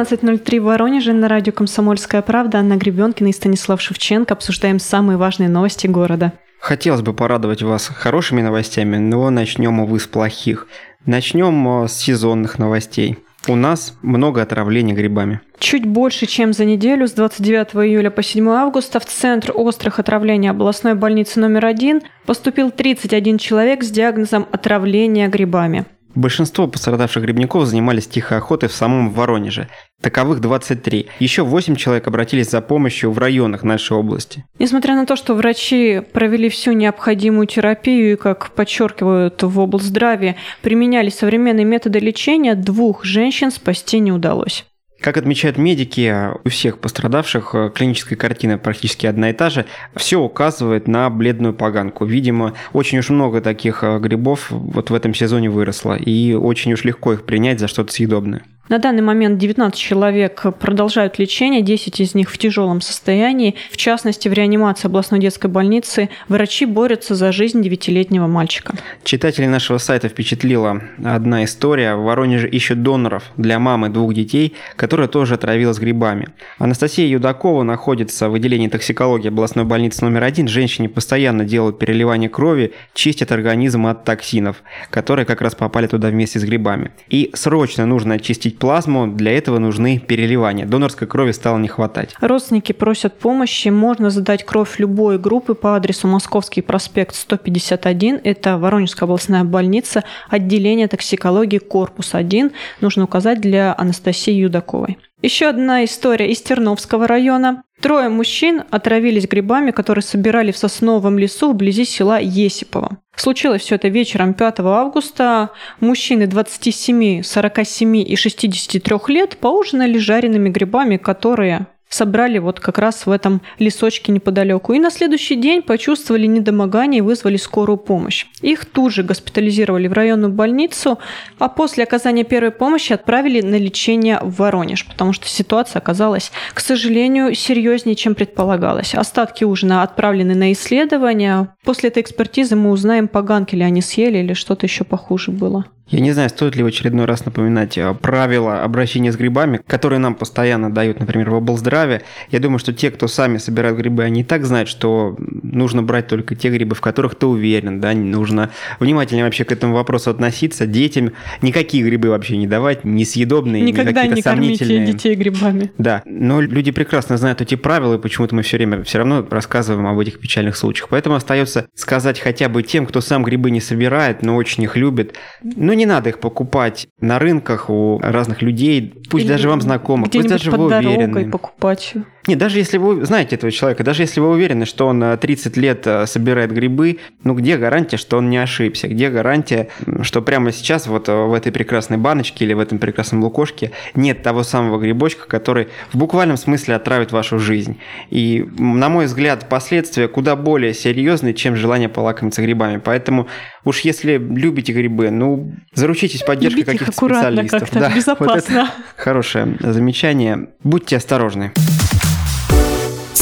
12.03 в Воронеже на радио «Комсомольская правда». Анна Гребенкина и Станислав Шевченко обсуждаем самые важные новости города. Хотелось бы порадовать вас хорошими новостями, но начнем, увы, с плохих. Начнем э, с сезонных новостей. У нас много отравлений грибами. Чуть больше, чем за неделю, с 29 июля по 7 августа в Центр острых отравлений областной больницы номер один поступил 31 человек с диагнозом отравления грибами. Большинство пострадавших грибников занимались тихой охотой в самом Воронеже. Таковых 23. Еще 8 человек обратились за помощью в районах нашей области. Несмотря на то, что врачи провели всю необходимую терапию и, как подчеркивают в облздраве, применяли современные методы лечения, двух женщин спасти не удалось. Как отмечают медики, у всех пострадавших э, клиническая картина практически одна и та же. Все указывает на бледную поганку. Видимо, очень уж много таких э, грибов вот в этом сезоне выросло, и очень уж легко их принять за что-то съедобное. На данный момент 19 человек продолжают лечение, 10 из них в тяжелом состоянии. В частности, в реанимации областной детской больницы врачи борются за жизнь девятилетнего мальчика. Читателей нашего сайта впечатлила одна история. В Воронеже ищут доноров для мамы двух детей, которая тоже отравилась грибами. Анастасия Юдакова находится в отделении токсикологии областной больницы номер один. Женщине постоянно делают переливание крови, чистят организм от токсинов, которые как раз попали туда вместе с грибами. И срочно нужно очистить плазму, для этого нужны переливания. Донорской крови стало не хватать. Родственники просят помощи. Можно задать кровь любой группы по адресу Московский проспект 151. Это Воронежская областная больница, отделение токсикологии, корпус 1. Нужно указать для Анастасии Юдаковой. Еще одна история из Терновского района. Трое мужчин отравились грибами, которые собирали в сосновом лесу вблизи села Есипово. Случилось все это вечером 5 августа. Мужчины 27, 47 и 63 лет поужинали жареными грибами, которые собрали вот как раз в этом лесочке неподалеку. И на следующий день почувствовали недомогание и вызвали скорую помощь. Их тут же госпитализировали в районную больницу, а после оказания первой помощи отправили на лечение в Воронеж, потому что ситуация оказалась, к сожалению, серьезнее, чем предполагалось. Остатки ужина отправлены на исследование. После этой экспертизы мы узнаем, поганки ли они съели или что-то еще похуже было. Я не знаю, стоит ли в очередной раз напоминать э, правила обращения с грибами, которые нам постоянно дают, например, в облздраве. Я думаю, что те, кто сами собирают грибы, они и так знают, что нужно брать только те грибы, в которых ты уверен, да, нужно внимательнее вообще к этому вопросу относиться. Детям никакие грибы вообще не давать, несъедобные, Никогда не кормите детей грибами. Да, но люди прекрасно знают эти правила, и почему-то мы все время все равно рассказываем об этих печальных случаях. Поэтому остается сказать хотя бы тем, кто сам грибы не собирает, но очень их любит, ну не надо их покупать на рынках у разных людей, пусть Или даже вам знакомых, пусть даже вы уверены. покупать. Не, даже если вы знаете этого человека, даже если вы уверены, что он 30 э, лет э, собирает грибы, ну где гарантия, что он не ошибся? Где гарантия, что прямо сейчас вот э, в этой прекрасной баночке или в этом прекрасном лукошке нет того самого грибочка, который в буквальном смысле отравит вашу жизнь? И, на мой взгляд, последствия куда более серьезные, чем желание полакомиться грибами. Поэтому уж если любите грибы, ну, заручитесь поддержкой каких-то специалистов. Как-то, да, безопасно. Вот это хорошее замечание. Будьте осторожны.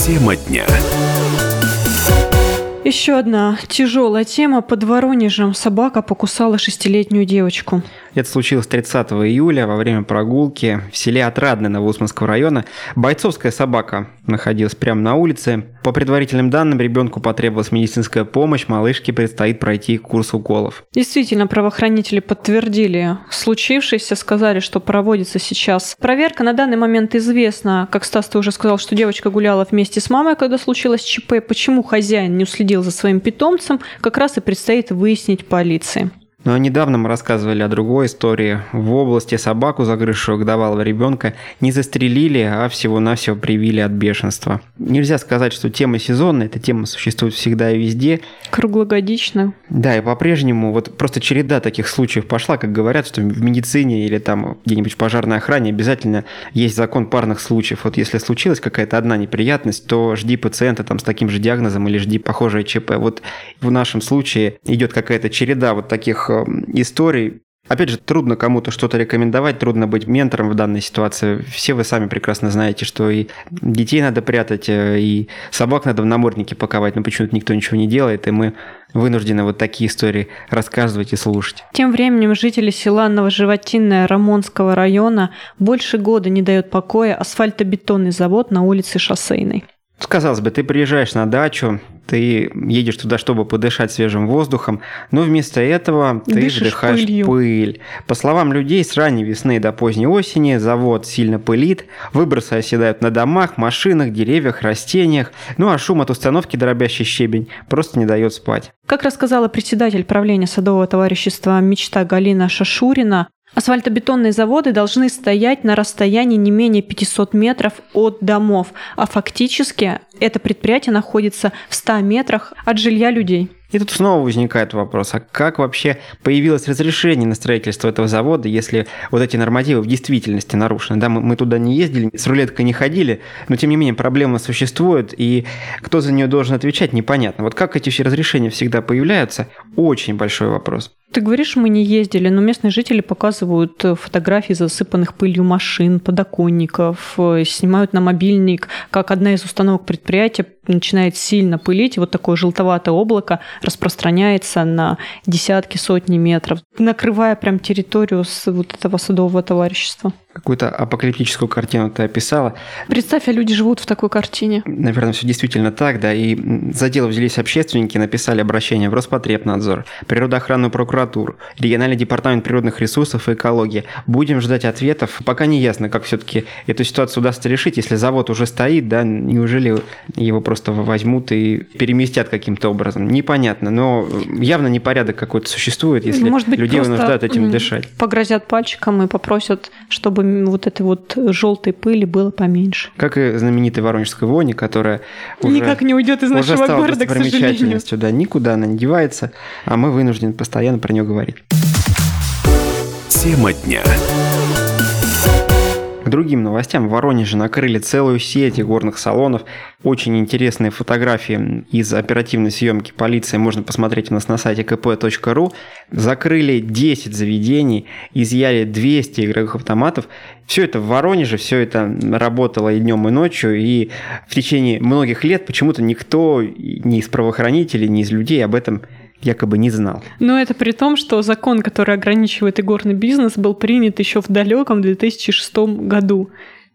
Тема дня. Еще одна тяжелая тема. Под Воронежем собака покусала шестилетнюю девочку. Это случилось 30 июля во время прогулки в селе Отрадное Новоусманского района. Бойцовская собака находилась прямо на улице. По предварительным данным, ребенку потребовалась медицинская помощь, малышке предстоит пройти курс уколов. Действительно, правоохранители подтвердили случившееся, сказали, что проводится сейчас проверка. На данный момент известно, как Стас ты уже сказал, что девочка гуляла вместе с мамой, когда случилось ЧП. Почему хозяин не уследил за своим питомцем, как раз и предстоит выяснить полиции. Но недавно мы рассказывали о другой истории. В области собаку, загрызшую годовалого ребенка, не застрелили, а всего-навсего привили от бешенства. Нельзя сказать, что тема сезонная, эта тема существует всегда и везде. Круглогодично. Да, и по-прежнему вот просто череда таких случаев пошла, как говорят, что в медицине или там где-нибудь в пожарной охране обязательно есть закон парных случаев. Вот если случилась какая-то одна неприятность, то жди пациента там с таким же диагнозом или жди похожее ЧП. Вот в нашем случае идет какая-то череда вот таких э, историй, Опять же, трудно кому-то что-то рекомендовать, трудно быть ментором в данной ситуации. Все вы сами прекрасно знаете, что и детей надо прятать, э, и собак надо в наморднике паковать, но почему-то никто ничего не делает, и мы вынуждены вот такие истории рассказывать и слушать. Тем временем жители села Новоживотинное Рамонского района больше года не дает покоя асфальтобетонный завод на улице Шоссейной. Казалось бы, ты приезжаешь на дачу, ты едешь туда, чтобы подышать свежим воздухом, но вместо этого ты Дышишь вдыхаешь пылью. пыль. По словам людей, с ранней весны до поздней осени завод сильно пылит, выбросы оседают на домах, машинах, деревьях, растениях, ну а шум от установки дробящий щебень просто не дает спать. Как рассказала председатель правления садового товарищества «Мечта» Галина Шашурина, асфальтобетонные заводы должны стоять на расстоянии не менее 500 метров от домов, а фактически это предприятие находится в 100 метрах от жилья людей. И тут снова возникает вопрос, а как вообще появилось разрешение на строительство этого завода, если вот эти нормативы в действительности нарушены? Да, мы, мы туда не ездили, с рулеткой не ходили, но тем не менее проблема существует, и кто за нее должен отвечать, непонятно. Вот как эти все разрешения всегда появляются, очень большой вопрос. Ты говоришь, мы не ездили, но местные жители показывают э, фотографии засыпанных пылью машин, подоконников, э, снимают на мобильник, как одна из установок предприятия начинает сильно пылить, и вот такое желтоватое облако распространяется на десятки, сотни метров, накрывая прям территорию с вот этого садового товарищества. Какую-то апокалиптическую картину ты описала. Представь, а люди живут в такой картине. Наверное, все действительно так, да. И за дело взялись общественники, написали обращение в Роспотребнадзор, природоохранную прокуратуру, региональный департамент природных ресурсов и экологии. Будем ждать ответов. Пока не ясно, как все-таки эту ситуацию удастся решить. Если завод уже стоит, да, неужели его просто возьмут и переместят каким-то образом? Непонятно, но явно непорядок какой-то существует, если Может быть, людей вынуждают этим дышать. Погрозят пальчиком и попросят, чтобы вот этой вот желтой пыли было поменьше. Как и знаменитой Воронежской вони, которая уже... Никак не уйдет из уже нашего стала города, к сожалению. да, никуда она не девается, а мы вынуждены постоянно про нее говорить. Тема дня. Другим новостям. В Воронеже накрыли целую сеть горных салонов. Очень интересные фотографии из оперативной съемки полиции можно посмотреть у нас на сайте kp.ru. Закрыли 10 заведений, изъяли 200 игровых автоматов. Все это в Воронеже, все это работало и днем, и ночью, и в течение многих лет почему-то никто ни из правоохранителей, ни из людей об этом якобы не знал. Но это при том, что закон, который ограничивает игорный бизнес, был принят еще в далеком 2006 году.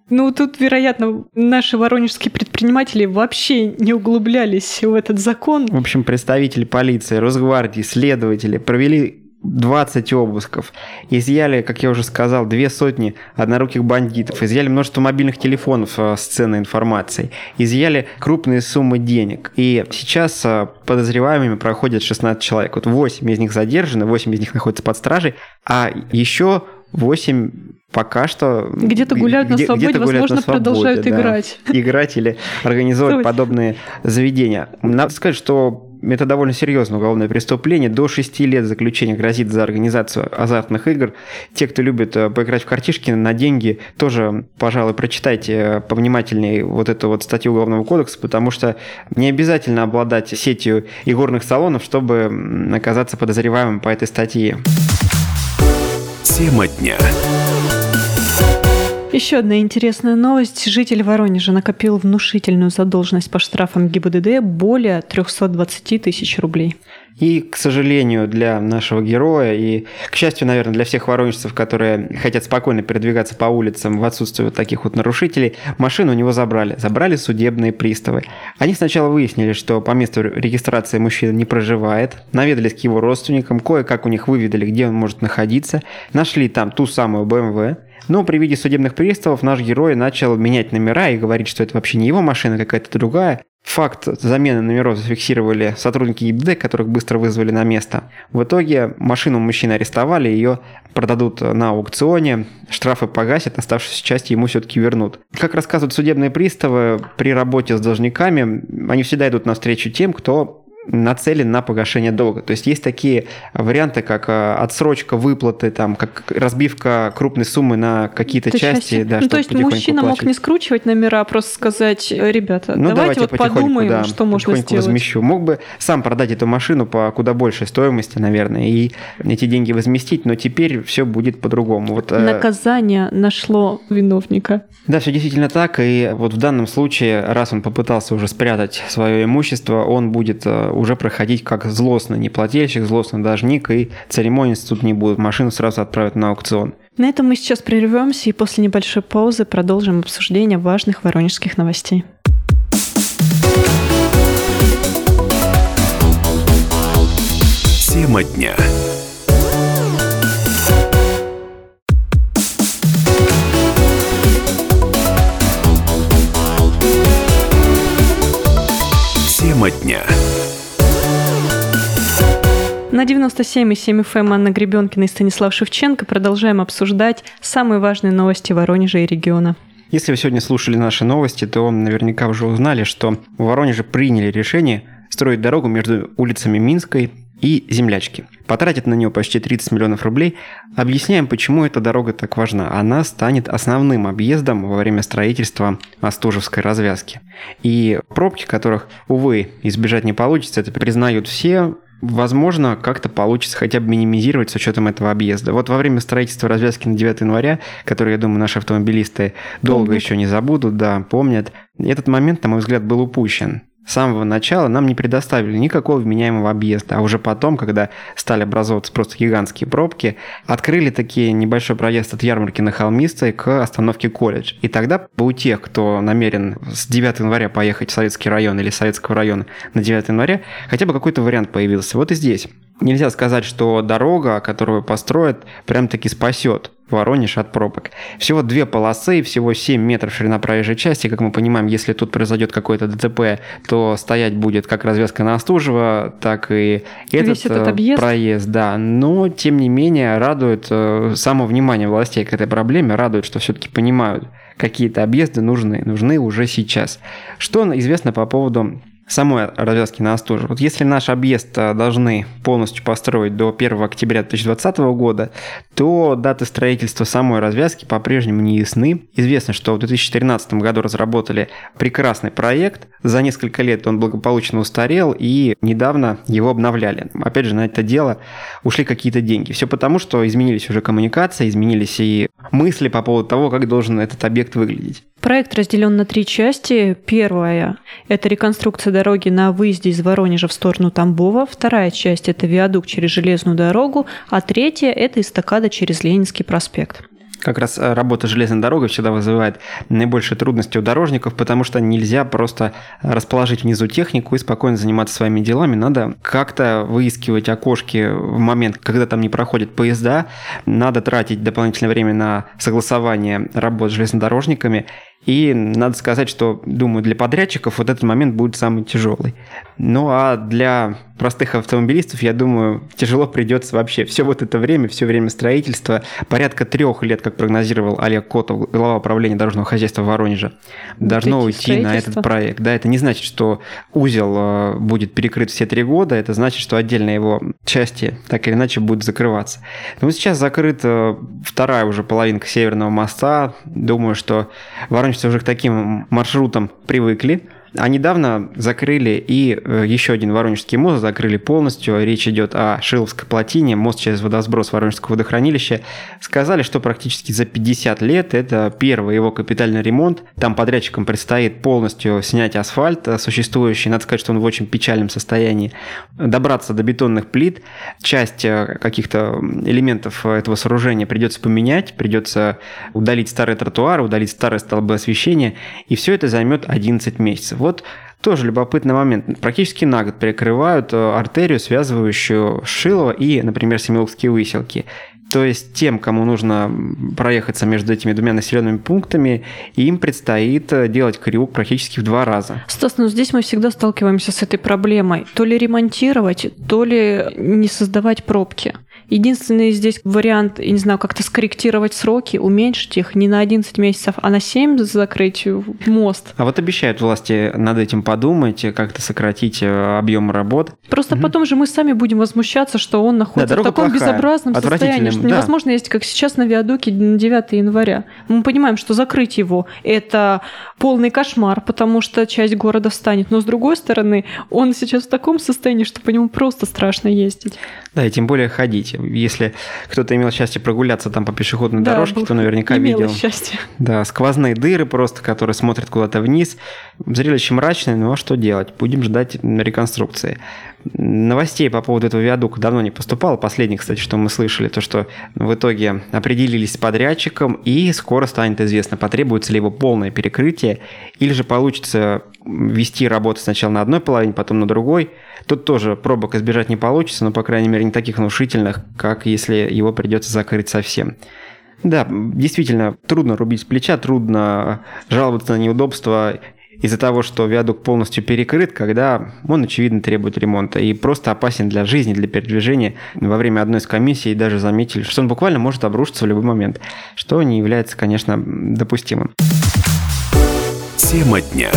Ну, тут, вероятно, наши воронежские предприниматели вообще не углублялись в этот закон. В общем, представители полиции, Росгвардии, следователи провели 20 обысков, изъяли, как я уже сказал, две сотни одноруких бандитов, изъяли множество мобильных телефонов э, с ценной информацией, изъяли крупные суммы денег. И сейчас э, подозреваемыми проходят 16 человек. Вот 8 из них задержаны, 8 из них находятся под стражей, а еще 8 пока что... Где-то гуляют на где- свободе, где-то гуляют возможно, на свободе, продолжают да. играть. Играть или организовывать подобные заведения. Надо сказать, что это довольно серьезное уголовное преступление. До 6 лет заключения грозит за организацию азартных игр. Те, кто любит э, поиграть в картишки на деньги, тоже, пожалуй, прочитайте э, повнимательнее вот эту вот статью Уголовного кодекса, потому что не обязательно обладать сетью игорных салонов, чтобы оказаться подозреваемым по этой статье. Тема дня. Еще одна интересная новость. Житель Воронежа накопил внушительную задолженность по штрафам ГИБДД более 320 тысяч рублей. И, к сожалению, для нашего героя, и, к счастью, наверное, для всех воронежцев, которые хотят спокойно передвигаться по улицам в отсутствие вот таких вот нарушителей, машину у него забрали. Забрали судебные приставы. Они сначала выяснили, что по месту регистрации мужчина не проживает, наведались к его родственникам, кое-как у них выведали, где он может находиться, нашли там ту самую БМВ, но при виде судебных приставов наш герой начал менять номера и говорить, что это вообще не его машина, какая-то другая. Факт замены номеров зафиксировали сотрудники ГИБДД, которых быстро вызвали на место. В итоге машину мужчины арестовали, ее продадут на аукционе, штрафы погасят, оставшуюся часть ему все-таки вернут. Как рассказывают судебные приставы, при работе с должниками они всегда идут навстречу тем, кто нацелен на погашение долга. То есть есть такие варианты, как э, отсрочка выплаты, там, как разбивка крупной суммы на какие-то То части. части. Да, Ну, то есть мужчина мог уплачивать. не скручивать номера, а просто сказать, «Э, ребята, Ну, давайте, вот потихоньку, подумаем, да, что можно сделать. возмещу. Мог бы сам продать эту машину по куда большей стоимости, наверное, и эти деньги возместить, но теперь все будет по-другому. Вот, э, Наказание нашло виновника. Да, все действительно так. И вот в данном случае, раз он попытался уже спрятать свое имущество, он будет э, уже проходить как злостный неплательщик, злостный должник, и церемониться тут не будут. Машину сразу отправят на аукцион. На этом мы сейчас прервемся и после небольшой паузы продолжим обсуждение важных воронежских новостей. Тема дня. Тема дня. На 97,7 FM Анна Гребенкина и Станислав Шевченко продолжаем обсуждать самые важные новости Воронежа и региона. Если вы сегодня слушали наши новости, то наверняка уже узнали, что в Воронеже приняли решение строить дорогу между улицами Минской и Землячки. Потратят на нее почти 30 миллионов рублей. Объясняем, почему эта дорога так важна. Она станет основным объездом во время строительства Остужевской развязки. И пробки, которых, увы, избежать не получится, это признают все, Возможно, как-то получится хотя бы минимизировать с учетом этого объезда. Вот во время строительства развязки на 9 января, который, я думаю, наши автомобилисты долго Помнят. еще не забудут, да, помнят, этот момент, на мой взгляд, был упущен. С самого начала нам не предоставили никакого вменяемого объезда, а уже потом, когда стали образовываться просто гигантские пробки, открыли такие небольшой проезд от ярмарки на Холмистой к остановке колледж. И тогда у тех, кто намерен с 9 января поехать в Советский район или Советского района на 9 января, хотя бы какой-то вариант появился. Вот и здесь. Нельзя сказать, что дорога, которую построят, прям таки спасет Воронеж от пробок. Всего две полосы, всего 7 метров ширина проезжей части. Как мы понимаем, если тут произойдет какое-то ДТП, то стоять будет как развязка на Остужево, так и этот, Весь этот э, объезд. проезд. Да. Но, тем не менее, радует э, само внимание властей к этой проблеме, радует, что все-таки понимают, какие-то объезды нужны, нужны уже сейчас. Что известно по поводу самой развязки на Остуже. Вот если наш объезд э, должны полностью построить до 1 октября 2020 года, то даты строительства самой развязки по-прежнему не ясны. Известно, что в 2013 году разработали прекрасный проект. За несколько лет он благополучно устарел, и недавно его обновляли. Опять же, на это дело ушли какие-то деньги. Все потому, что изменились уже коммуникации, изменились и мысли по поводу того, как должен этот объект выглядеть. Проект разделен на три части. Первая – это реконструкция дороги на выезде из Воронежа в сторону Тамбова. Вторая часть – это виадук через железную дорогу. А третья – это эстакада через Ленинский проспект. Как раз э, работа железной дорогой всегда вызывает наибольшие трудности у дорожников, потому что нельзя просто расположить внизу технику и спокойно заниматься своими делами. Надо как-то выискивать окошки в момент, когда там не проходят поезда. Надо тратить дополнительное время на согласование работ с железнодорожниками. И надо сказать, что, думаю, для подрядчиков вот этот момент будет самый тяжелый. Ну а для простых автомобилистов, я думаю, тяжело придется вообще все вот это время, все время строительства, порядка трех лет, как прогнозировал Олег Котов, глава управления дорожного хозяйства Воронежа, должно эти уйти на этот проект. Да, это не значит, что узел э, будет перекрыт все три года, это значит, что отдельные его части так или иначе будут закрываться. Вот сейчас закрыта вторая уже половинка Северного моста. Думаю, что воронежцы уже к таким маршрутам привыкли. А недавно закрыли и э, еще один Воронежский мост, закрыли полностью. Речь идет о Шиловской плотине, мост через водосброс Воронежского водохранилища. Сказали, что практически за 50 лет это первый его капитальный ремонт. Там подрядчикам предстоит полностью снять асфальт э, существующий. Надо сказать, что он в очень печальном состоянии. Добраться до бетонных плит. Часть э, каких-то элементов этого сооружения придется поменять, придется удалить старые тротуары, удалить старые столбы освещения. И все это займет 11 месяцев. Вот тоже любопытный момент. Практически на год перекрывают э, артерию, связывающую Шилово и, например, Семиловские выселки. То есть тем, кому нужно проехаться между этими двумя населенными пунктами, им предстоит э, делать крюк практически в два раза. Стас, ну здесь мы всегда сталкиваемся с этой проблемой. То ли ремонтировать, то ли не создавать пробки. Единственный здесь вариант, я не знаю, как-то скорректировать сроки, уменьшить их не на 11 месяцев, а на 7 закрыть мост. А вот обещают власти над этим подумать, как-то сократить э, объем работ. Просто угу. потом же мы сами будем возмущаться, что он находится да, в таком плохая, безобразном состоянии, что да. невозможно ездить, как сейчас на виадуке 9 января. Мы понимаем, что закрыть его – это полный кошмар, потому что часть города встанет. Но с другой стороны, он сейчас в таком состоянии, что по нему просто страшно ездить. Да, и тем более ходить. Если кто-то имел счастье прогуляться там по пешеходной да, дорожке, то наверняка видел. счастье. Да, сквозные дыры просто, которые смотрят куда-то вниз. Зрелище мрачное, а что делать? Будем ждать реконструкции. Новостей по поводу этого виадука давно не поступало. Последнее, кстати, что мы слышали, то что в итоге определились с подрядчиком, и скоро станет известно, потребуется ли его полное перекрытие, или же получится вести работу сначала на одной половине, потом на другой. Тут тоже пробок избежать не получится, но, по крайней мере, не таких внушительных, как если его придется закрыть совсем. Да, действительно, трудно рубить с плеча, трудно жаловаться на неудобства из-за того, что виадук полностью перекрыт, когда он, очевидно, требует ремонта и просто опасен для жизни, для передвижения. Во время одной из комиссий даже заметили, что он буквально может обрушиться в любой момент, что не является, конечно, допустимым. Тема дня.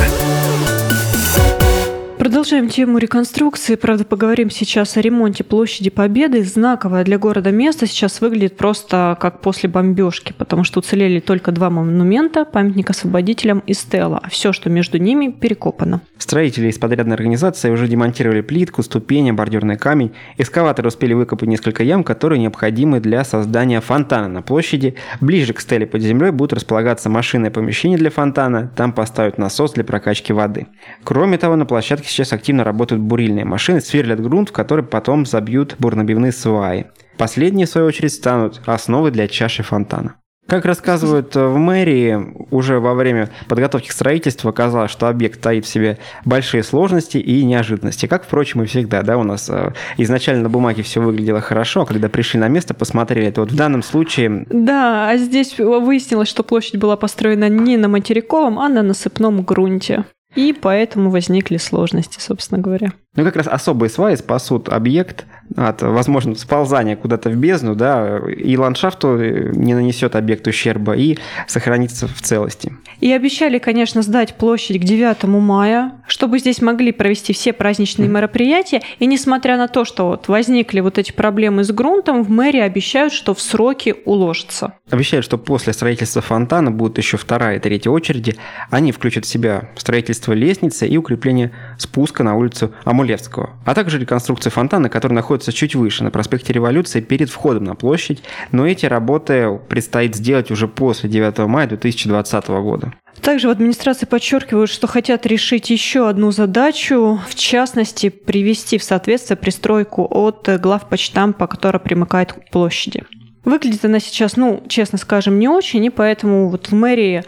Продолжаем тему реконструкции. Правда, поговорим сейчас о ремонте площади Победы. Знаковое для города место сейчас выглядит просто как после бомбежки, потому что уцелели только два монумента, памятник освободителям и стела, а все, что между ними, перекопано. Строители из подрядной организации уже демонтировали плитку, ступени, бордюрный камень. Эскаваторы успели выкопать несколько ям, которые необходимы для создания фонтана на площади. Ближе к стеле под землей будут располагаться машинное помещение для фонтана. Там поставят насос для прокачки воды. Кроме того, на площадке сейчас активно работают бурильные машины, сверлят грунт, в который потом забьют бурнобивные сваи. Последние, в свою очередь, станут основой для чаши фонтана. Как рассказывают э, в мэрии, уже во время подготовки к строительству оказалось, что объект таит в себе большие сложности и неожиданности. Как, впрочем, и всегда, да, у нас э, изначально на бумаге все выглядело хорошо, а когда пришли на место, посмотрели, то вот в данном случае... Да, а здесь выяснилось, что площадь была построена не на материковом, а на насыпном грунте. И поэтому возникли сложности, собственно говоря. Ну, как раз особые сваи спасут объект от возможного сползания куда-то в бездну, да, и ландшафту не нанесет объект ущерба, и сохранится в целости. И обещали, конечно, сдать площадь к 9 мая, чтобы здесь могли провести все праздничные мероприятия. И несмотря на то, что вот возникли вот эти проблемы с грунтом, в мэрии обещают, что в сроки уложатся. Обещают, что после строительства фонтана будут еще вторая и третья очереди. Они включат в себя строительство лестницы и укрепление спуска на улицу Амулевского, а также реконструкцию фонтана, который находится чуть выше, на проспекте Революции, перед входом на площадь. Но эти работы предстоит сделать уже после 9 мая 2020 года. Также в администрации подчеркивают, что хотят решить еще одну задачу, в частности, привести в соответствие пристройку от главпочтампа, которая примыкает к площади. Выглядит она сейчас, ну, честно скажем, не очень, и поэтому вот в мэрии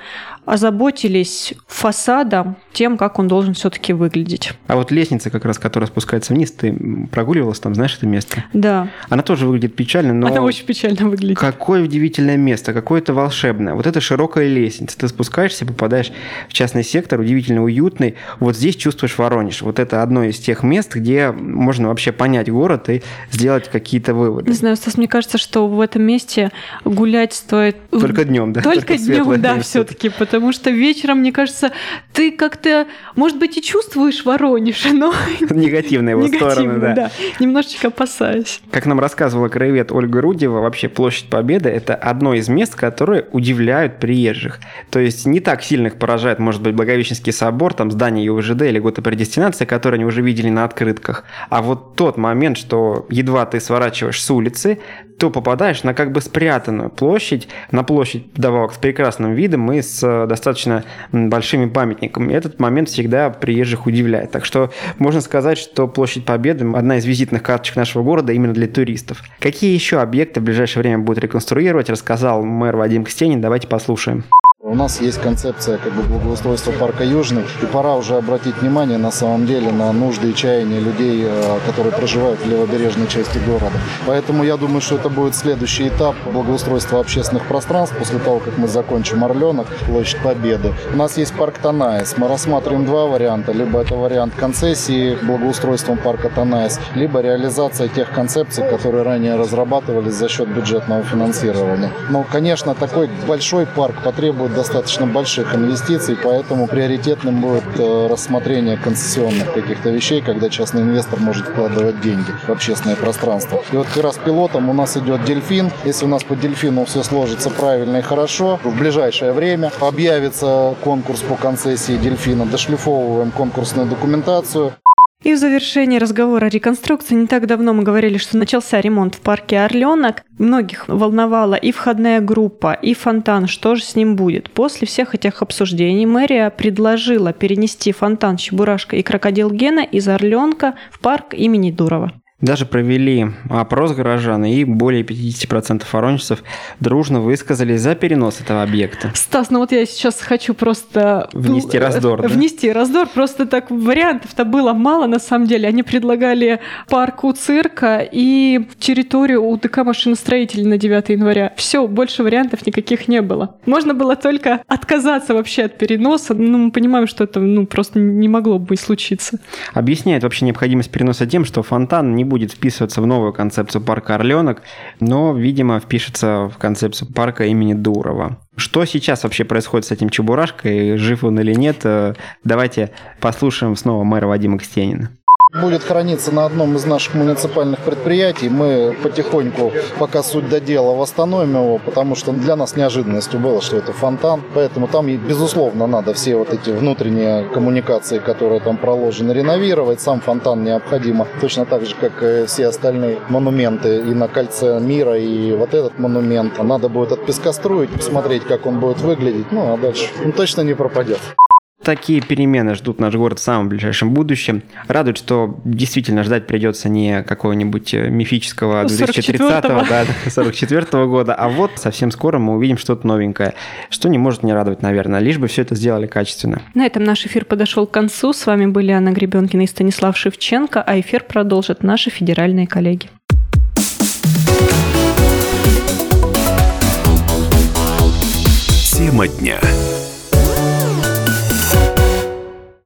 озаботились фасадом, тем, как он должен все-таки выглядеть. А вот лестница, как раз, которая спускается вниз, ты прогуливалась там, знаешь это место? Да. Она тоже выглядит печально, но... Она очень печально выглядит. Какое удивительное место, какое-то волшебное. Вот это широкая лестница. Ты спускаешься, попадаешь в частный сектор, удивительно уютный. Вот здесь чувствуешь Воронеж. Вот это одно из тех мест, где можно вообще понять город и сделать какие-то выводы. Не знаю, Стас, мне кажется, что в этом месте гулять стоит... Только днем, да? Только, Только днем, да, все-таки, потому потому что вечером, мне кажется, ты как-то, может быть, и чувствуешь Воронеж, но... Негативные его стороны, да. да. Немножечко опасаюсь. Как нам рассказывала краевед Ольга Рудева, вообще площадь Победы – это одно из мест, которые удивляют приезжих. То есть не так сильно их поражает, может быть, Благовещенский собор, там здание ЮВЖД или предестинации, которые они уже видели на открытках. А вот тот момент, что едва ты сворачиваешь с улицы, то попадаешь на как бы спрятанную площадь, на площадь вдобавок с прекрасным видом и с э, достаточно большими памятниками. Этот момент всегда приезжих удивляет. Так что можно сказать, что площадь Победы – одна из визитных карточек нашего города именно для туристов. Какие еще объекты в ближайшее время будут реконструировать, рассказал мэр Вадим Кстенин. Давайте послушаем. У нас есть концепция как бы благоустройства парка Южный, и пора уже обратить внимание на самом деле на нужды и чаяния людей, э, которые проживают в левобережной части города. Поэтому я думаю, что это будет следующий этап благоустройства общественных пространств после того, как мы закончим Орленок, площадь Победы. У нас есть парк Танаис. Мы рассматриваем два варианта. Либо это вариант концессии благоустройством парка Танаис, либо реализация тех концепций, которые ранее разрабатывались за счет бюджетного финансирования. Но, конечно, такой большой парк потребует достаточно больших инвестиций, поэтому приоритетным будет э, рассмотрение концессионных каких-то вещей, когда частный инвестор может вкладывать деньги в общественное пространство. И вот как раз пилотом у нас идет дельфин. Если у нас по дельфину все сложится правильно и хорошо, в ближайшее время объявится конкурс по концессии дельфина, дошлифовываем конкурсную документацию. И в завершении разговора о реконструкции не так давно мы говорили, что начался ремонт в парке Орленок. Многих волновала и входная группа, и фонтан, что же с ним будет. После всех этих обсуждений мэрия предложила перенести фонтан Чебурашка и крокодил Гена из Орленка в парк имени Дурова. Даже провели опрос горожан, и более 50% воронежцев дружно высказались за перенос этого объекта. Стас, ну вот я сейчас хочу просто... Внести раздор, да? Внести раздор. Просто так вариантов-то было мало, на самом деле. Они предлагали парк у цирка и территорию у ДК машиностроителей на 9 января. Все, больше вариантов никаких не было. Можно было только отказаться вообще от переноса. Ну, мы понимаем, что это ну, просто не могло бы случиться. Объясняет вообще необходимость переноса тем, что фонтан не будет вписываться в новую концепцию парка Орленок, но, видимо, впишется в концепцию парка имени Дурова. Что сейчас вообще происходит с этим Чебурашкой, жив он или нет, э, давайте послушаем снова мэра Вадима Кстенина будет храниться на одном из наших муниципальных предприятий. Мы потихоньку, пока суть до дела, восстановим его, потому что для нас неожиданностью было, что это фонтан. Поэтому там, безусловно, надо все вот эти внутренние коммуникации, которые там проложены, реновировать. Сам фонтан необходимо, точно так же, как и все остальные монументы и на кольце мира, и вот этот монумент. Надо будет от песка строить, посмотреть, как он будет выглядеть. Ну, а дальше он точно не пропадет. Такие перемены ждут наш город в самом ближайшем будущем. Радует, что действительно ждать придется не какого-нибудь э, мифического 2030-го, да, 44 -го года, а вот совсем скоро мы увидим что-то новенькое, что не может не радовать, наверное, лишь бы все это сделали качественно. На этом наш эфир подошел к концу. С вами были Анна Гребенкина и Станислав Шевченко, а эфир продолжат наши федеральные коллеги. Тема дня.